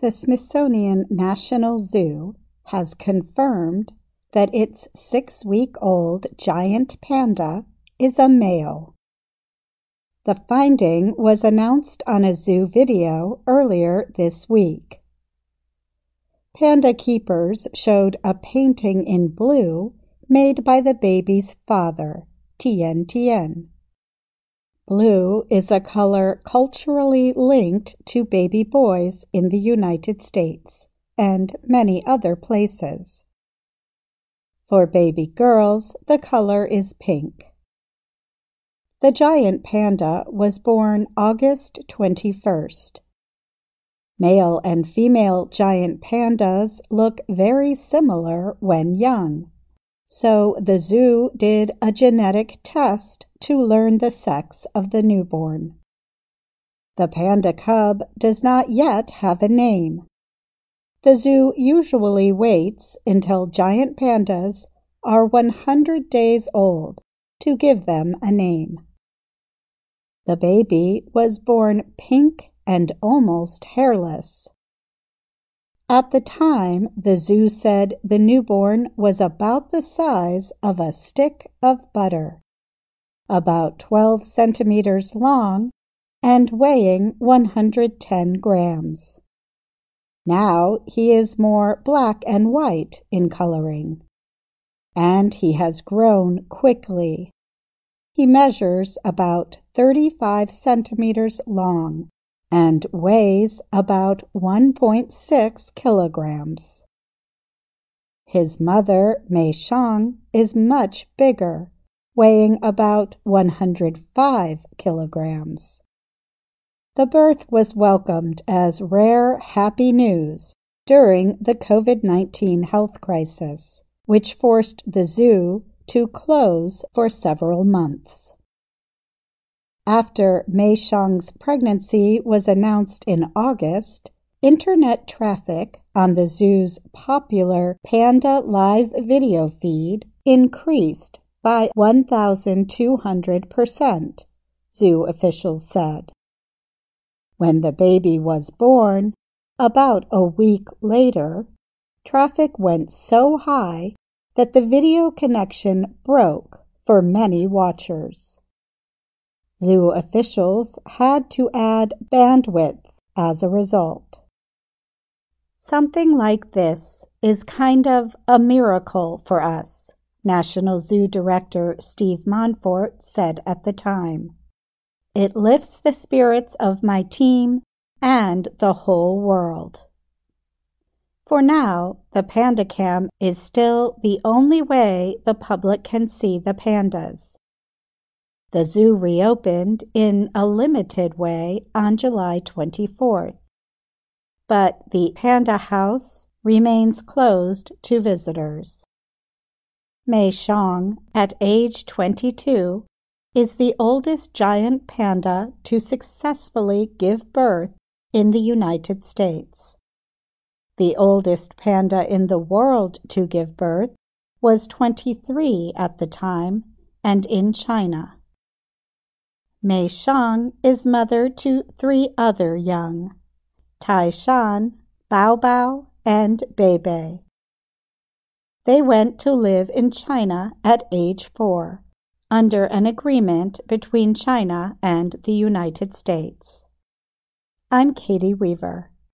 The Smithsonian National Zoo has confirmed that its six-week-old giant panda is a male. The finding was announced on a zoo video earlier this week. Panda keepers showed a painting in blue made by the baby's father, Tian Tian. Blue is a color culturally linked to baby boys in the United States and many other places. For baby girls, the color is pink. The giant panda was born August 21st. Male and female giant pandas look very similar when young, so the zoo did a genetic test to learn the sex of the newborn. The panda cub does not yet have a name. The zoo usually waits until giant pandas are 100 days old to give them a name. The baby was born pink and almost hairless. At the time, the zoo said the newborn was about the size of a stick of butter, about 12 centimeters long and weighing 110 grams. Now he is more black and white in coloring, and he has grown quickly. He measures about 35 centimeters long and weighs about 1.6 kilograms. His mother, Mei Xiang, is much bigger, weighing about 105 kilograms. The birth was welcomed as rare happy news during the COVID 19 health crisis, which forced the zoo to close for several months. After Mei Xiang's pregnancy was announced in August, internet traffic on the zoo's popular Panda Live video feed increased by 1,200%, zoo officials said. When the baby was born, about a week later, traffic went so high that the video connection broke for many watchers. Zoo officials had to add bandwidth as a result. Something like this is kind of a miracle for us, National Zoo Director Steve Monfort said at the time. It lifts the spirits of my team and the whole world. For now, the PandaCam is still the only way the public can see the pandas. The zoo reopened in a limited way on July 24th, but the Panda House remains closed to visitors. Mei Xiang, at age 22, is the oldest giant panda to successfully give birth in the United States. The oldest panda in the world to give birth was 23 at the time and in China. Mei Xiang is mother to three other young Tai Shan, Bao Bao, and Bei Bei. They went to live in China at age four, under an agreement between China and the United States. I'm Katie Weaver.